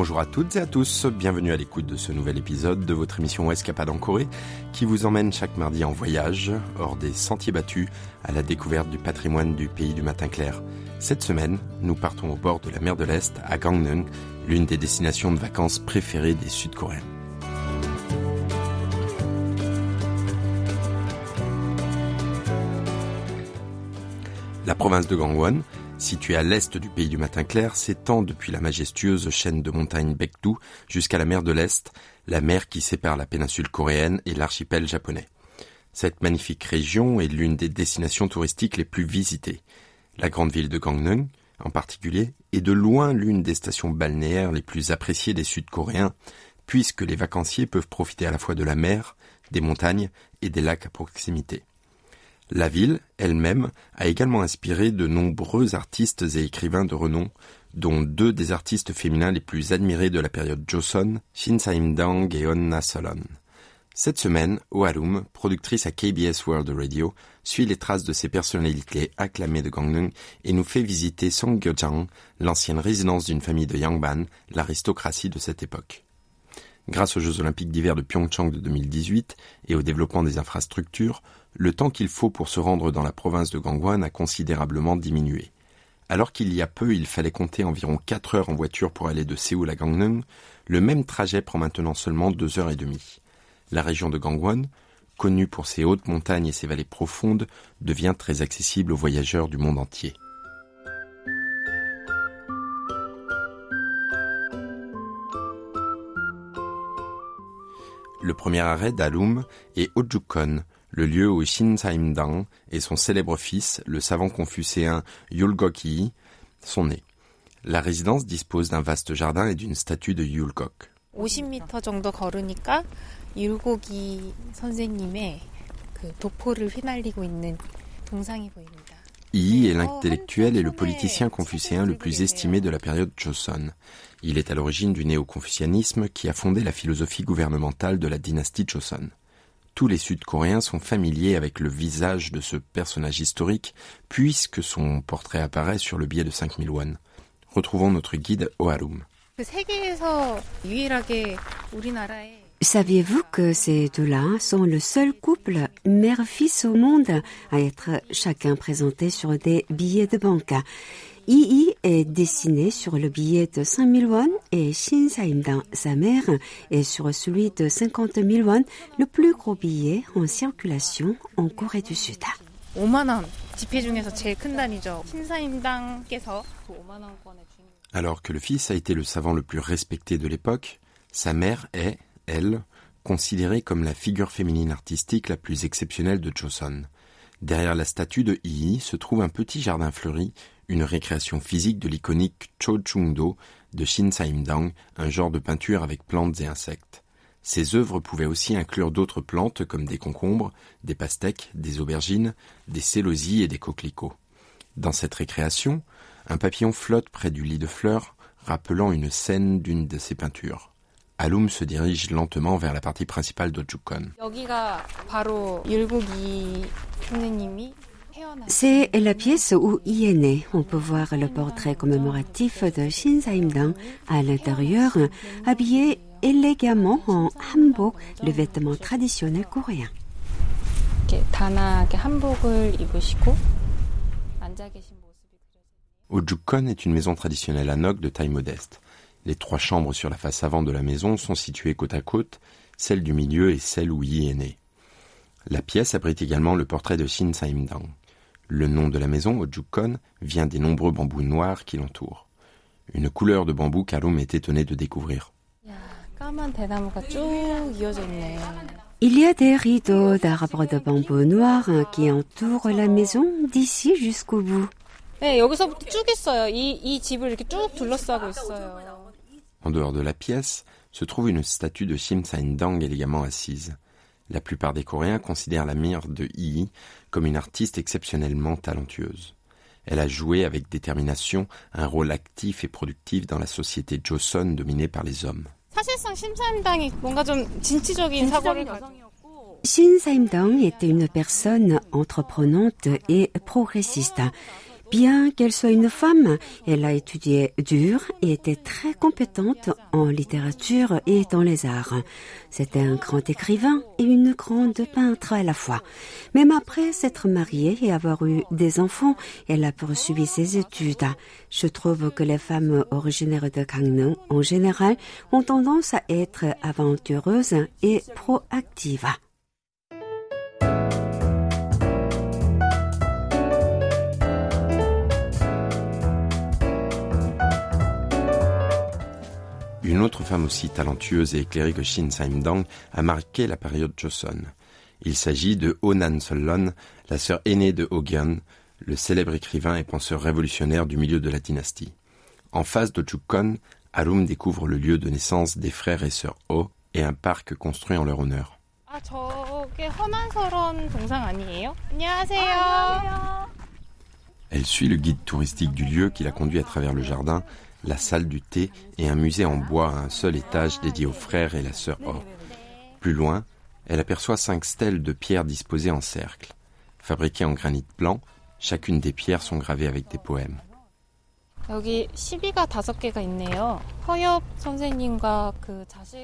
Bonjour à toutes et à tous, bienvenue à l'écoute de ce nouvel épisode de votre émission Escapade en Corée qui vous emmène chaque mardi en voyage hors des sentiers battus à la découverte du patrimoine du pays du matin clair. Cette semaine, nous partons au bord de la mer de l'Est à Gangneung, l'une des destinations de vacances préférées des Sud-Coréens. La province de Gangwon Située à l'est du pays du matin clair, s'étend depuis la majestueuse chaîne de montagnes Baekdu jusqu'à la mer de l'Est, la mer qui sépare la péninsule coréenne et l'archipel japonais. Cette magnifique région est l'une des destinations touristiques les plus visitées. La grande ville de Gangneung, en particulier, est de loin l'une des stations balnéaires les plus appréciées des Sud-Coréens, puisque les vacanciers peuvent profiter à la fois de la mer, des montagnes et des lacs à proximité. La ville, elle-même, a également inspiré de nombreux artistes et écrivains de renom, dont deux des artistes féminins les plus admirés de la période Joseon, Shin Saim-dang et Onna Solon. Cette semaine, Oharum, productrice à KBS World Radio, suit les traces de ces personnalités acclamées de Gangneung et nous fait visiter Songgyojang, l'ancienne résidence d'une famille de Yangban, l'aristocratie de cette époque. Grâce aux Jeux olympiques d'hiver de Pyeongchang de 2018 et au développement des infrastructures, le temps qu'il faut pour se rendre dans la province de Gangwon a considérablement diminué. Alors qu'il y a peu il fallait compter environ 4 heures en voiture pour aller de Séoul à Gangneung, le même trajet prend maintenant seulement 2 heures et demie. La région de Gangwon, connue pour ses hautes montagnes et ses vallées profondes, devient très accessible aux voyageurs du monde entier. Le premier arrêt d'Alum est Ojukon, le lieu où Shin Saim-dang et son célèbre fils, le savant confucéen Yulgok-yi, sont nés. La résidence dispose d'un vaste jardin et d'une statue de Yulgok. 50m 정도 걸으니까 율곡이 선생님의 그 도포를 휘날리고 있는 동상이 보입니다. Yi est l'intellectuel et le politicien confucéen le plus estimé de la période Joseon. Il est à l'origine du néo-confucianisme qui a fondé la philosophie gouvernementale de la dynastie Joseon. Tous les Sud-Coréens sont familiers avec le visage de ce personnage historique puisque son portrait apparaît sur le billet de 5000 won. Retrouvons notre guide Oharum. Saviez-vous que ces deux-là sont le seul couple mère-fils au monde à être chacun présenté sur des billets de banque? II est dessiné sur le billet de 5000 won et Shin Saim-dang, sa mère, est sur celui de 50 000 won, le plus gros billet en circulation en Corée du Sud. Alors que le fils a été le savant le plus respecté de l'époque, sa mère est, elle, considérée comme la figure féminine artistique la plus exceptionnelle de Joseon. Derrière la statue de Yi se trouve un petit jardin fleuri, une récréation physique de l'iconique Cho Chung-do de Shin Saim-dang, un genre de peinture avec plantes et insectes. Ses œuvres pouvaient aussi inclure d'autres plantes comme des concombres, des pastèques, des aubergines, des célosies et des coquelicots. Dans cette récréation, un papillon flotte près du lit de fleurs, rappelant une scène d'une de ses peintures. Alum se dirige lentement vers la partie principale d'Ojukon. C'est la pièce où il est né. On peut voir le portrait commémoratif de Shin Saim-dang à l'intérieur, habillé élégamment en hanbok, le vêtement traditionnel coréen. Ojukon est une maison traditionnelle à Nok de taille modeste. Les trois chambres sur la face avant de la maison sont situées côte à côte, celle du milieu et celle où Yi est né. La pièce abrite également le portrait de Shin Saim-dang. Le nom de la maison, Ojukon, vient des nombreux bambous noirs qui l'entourent. Une couleur de bambou qu'Alum est étonné de découvrir. Il y a des rideaux d'arbres de bambou noirs qui entourent la maison d'ici jusqu'au bout. En dehors de la pièce se trouve une statue de Shim Sain-dang élégamment assise. La plupart des Coréens considèrent la mère de Yi comme une artiste exceptionnellement talentueuse. Elle a joué avec détermination un rôle actif et productif dans la société Joseon dominée par les hommes. Shin Saim-dang était une personne entreprenante et progressiste. Bien qu'elle soit une femme, elle a étudié dur et était très compétente en littérature et dans les arts. C'était un grand écrivain et une grande peintre à la fois. Même après s'être mariée et avoir eu des enfants, elle a poursuivi ses études. Je trouve que les femmes originaires de Gangneung, en général, ont tendance à être aventureuses et proactives. Une autre femme aussi talentueuse et éclairée que Shin Saim-dang a marqué la période Joseon. Il s'agit de Onan Solon, la sœur aînée de Hogyon, le célèbre écrivain et penseur révolutionnaire du milieu de la dynastie. En face de Chukon, Arum découvre le lieu de naissance des frères et sœurs Ho et un parc construit en leur honneur. Elle suit le guide touristique du lieu qui la conduit à travers le jardin la salle du thé et un musée en bois à un seul étage dédié aux frères et la sœur Or. Plus loin, elle aperçoit cinq stèles de pierres disposées en cercle. Fabriquées en granit blanc, chacune des pierres sont gravées avec des poèmes.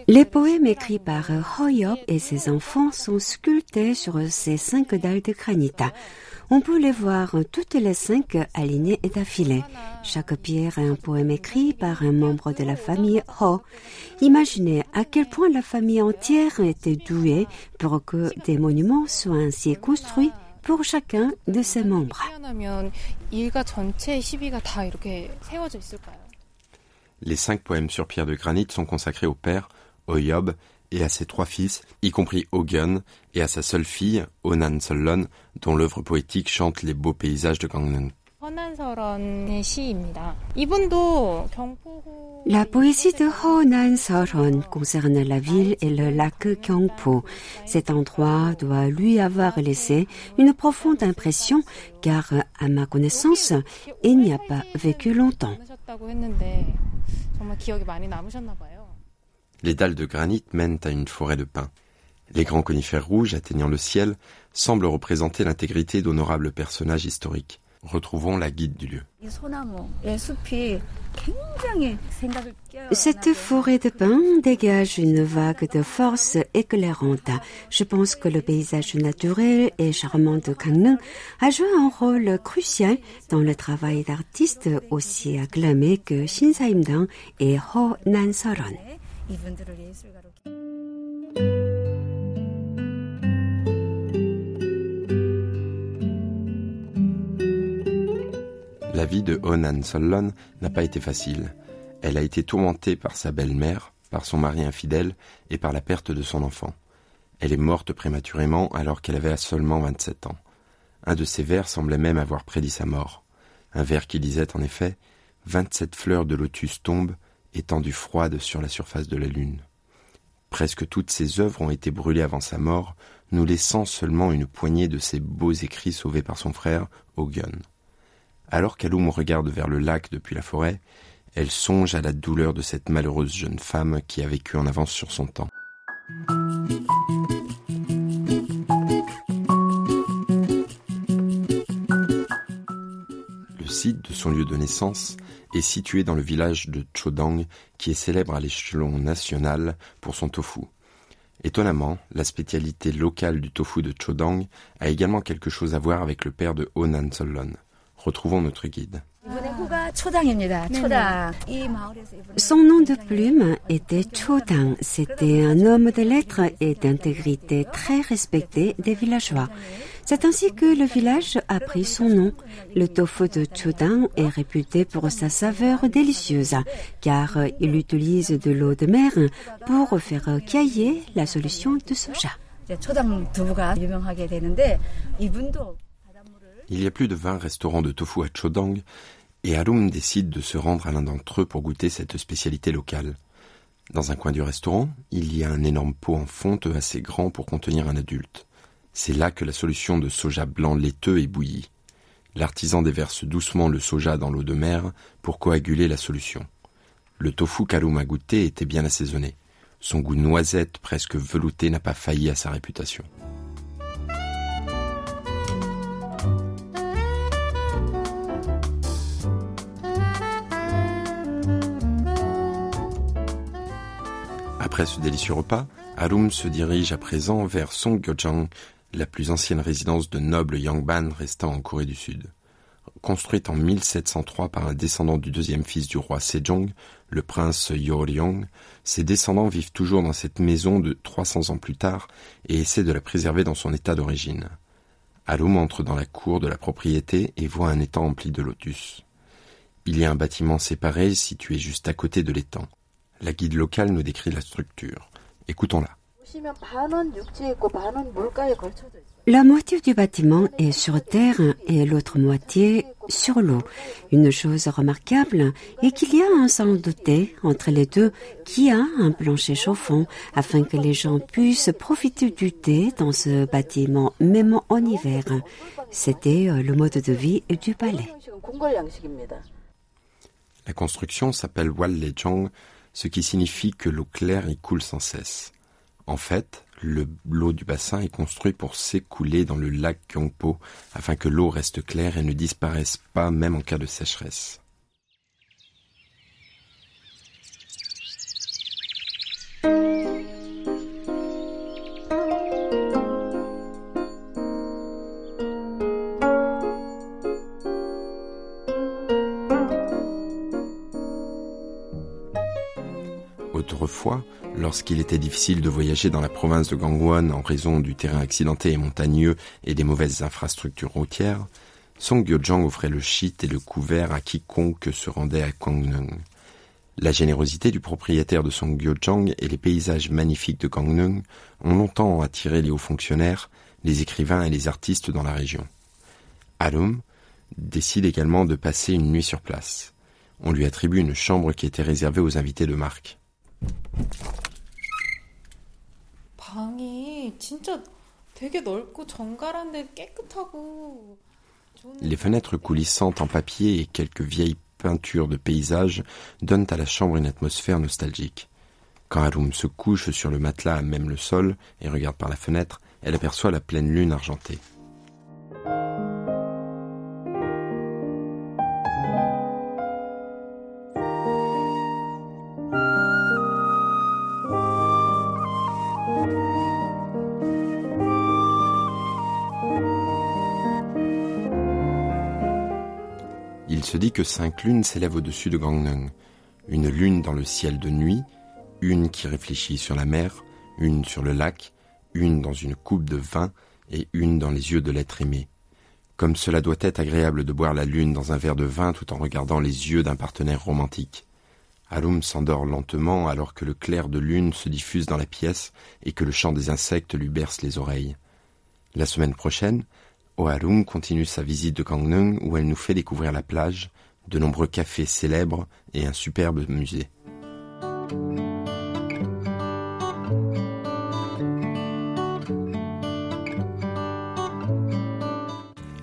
Les poèmes écrits par Hoyop et ses enfants sont sculptés sur ces cinq dalles de granit. On peut les voir toutes les cinq alignées et d'affilée. Chaque pierre est un poème écrit par un membre de la famille Ho. Imaginez à quel point la famille entière était douée pour que des monuments soient ainsi construits pour chacun de ses membres. Les cinq poèmes sur pierre de granit sont consacrés au père, Oyob, et à ses trois fils, y compris Ogun, et à sa seule fille, Onan Solon, dont l'œuvre poétique chante les beaux paysages de Gangneung. La poésie de Honan Soron concerne la ville et le lac Gyeongpo. Cet endroit doit lui avoir laissé une profonde impression car, à ma connaissance, il n'y a pas vécu longtemps. Les dalles de granit mènent à une forêt de pins. Les grands conifères rouges atteignant le ciel semblent représenter l'intégrité d'honorables personnages historiques. Retrouvons la guide du lieu. Cette forêt de pins dégage une vague de force éclairante. Je pense que le paysage naturel et charmant de Gangneung a joué un rôle crucial dans le travail d'artistes aussi acclamés que Shin Saim-dang et Ho La vie de Onan Solon n'a pas été facile. Elle a été tourmentée par sa belle-mère, par son mari infidèle et par la perte de son enfant. Elle est morte prématurément alors qu'elle avait seulement 27 ans. Un de ses vers semblait même avoir prédit sa mort. Un vers qui disait en effet 27 fleurs de lotus tombent, étendues froides sur la surface de la lune. Presque toutes ses œuvres ont été brûlées avant sa mort, nous laissant seulement une poignée de ses beaux écrits sauvés par son frère, Ogun. Alors qu'Aloum regarde vers le lac depuis la forêt, elle songe à la douleur de cette malheureuse jeune femme qui a vécu en avance sur son temps. Le site de son lieu de naissance est situé dans le village de Chodang, qui est célèbre à l'échelon national pour son tofu. Étonnamment, la spécialité locale du tofu de Chodang a également quelque chose à voir avec le père de Onan Solon. Retrouvons notre guide. Son nom de plume était Chodang. C'était un homme de lettres et d'intégrité très respecté des villageois. C'est ainsi que le village a pris son nom. Le tofu de Chodang est réputé pour sa saveur délicieuse, car il utilise de l'eau de mer pour faire cailler la solution de soja. Il y a plus de 20 restaurants de tofu à Chodang et Harum décide de se rendre à l'un d'entre eux pour goûter cette spécialité locale. Dans un coin du restaurant, il y a un énorme pot en fonte assez grand pour contenir un adulte. C'est là que la solution de soja blanc laiteux est bouillie. L'artisan déverse doucement le soja dans l'eau de mer pour coaguler la solution. Le tofu qu'Harum a goûté était bien assaisonné. Son goût noisette presque velouté n'a pas failli à sa réputation. Après ce délicieux repas, Arum se dirige à présent vers Songgyojang, la plus ancienne résidence de nobles Yangban restant en Corée du Sud. Construite en 1703 par un descendant du deuxième fils du roi Sejong, le prince Yoryong, ses descendants vivent toujours dans cette maison de 300 ans plus tard et essaient de la préserver dans son état d'origine. Alum entre dans la cour de la propriété et voit un étang empli de lotus. Il y a un bâtiment séparé situé juste à côté de l'étang. La guide locale nous décrit la structure. Écoutons-la. La moitié du bâtiment est sur terre et l'autre moitié sur l'eau. Une chose remarquable est qu'il y a un salon de thé entre les deux qui a un plancher chauffant afin que les gens puissent profiter du thé dans ce bâtiment même en hiver. C'était euh, le mode de vie du palais. La construction s'appelle Wallejong, ce qui signifie que l'eau claire y coule sans cesse. En fait, l'eau du bassin est construit pour s'écouler dans le lac Kyongpo afin que l'eau reste claire et ne disparaisse pas même en cas de sécheresse. Lorsqu'il était difficile de voyager dans la province de Gangwon en raison du terrain accidenté et montagneux et des mauvaises infrastructures routières, Songgyojang offrait le shit et le couvert à quiconque se rendait à Gangneung. La générosité du propriétaire de Songgyojang et les paysages magnifiques de Gangneung ont longtemps attiré les hauts fonctionnaires, les écrivains et les artistes dans la région. Alum décide également de passer une nuit sur place. On lui attribue une chambre qui était réservée aux invités de marque. Les fenêtres coulissantes en papier et quelques vieilles peintures de paysages donnent à la chambre une atmosphère nostalgique. Quand Harum se couche sur le matelas à même le sol et regarde par la fenêtre, elle aperçoit la pleine lune argentée. Il se dit que cinq lunes s'élèvent au-dessus de Gangneung. Une lune dans le ciel de nuit, une qui réfléchit sur la mer, une sur le lac, une dans une coupe de vin et une dans les yeux de l'être aimé. Comme cela doit être agréable de boire la lune dans un verre de vin tout en regardant les yeux d'un partenaire romantique. Alum s'endort lentement alors que le clair de lune se diffuse dans la pièce et que le chant des insectes lui berce les oreilles. La semaine prochaine, Oharung continue sa visite de Gangneung où elle nous fait découvrir la plage, de nombreux cafés célèbres et un superbe musée.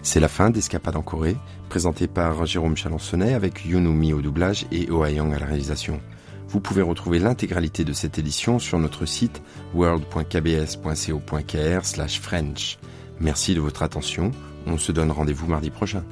C'est la fin d'Escapade en Corée, présentée par Jérôme Chalençonnet avec Yunumi au doublage et Oayang à la réalisation. Vous pouvez retrouver l'intégralité de cette édition sur notre site world.kbs.co.kr/french. Merci de votre attention. On se donne rendez-vous mardi prochain.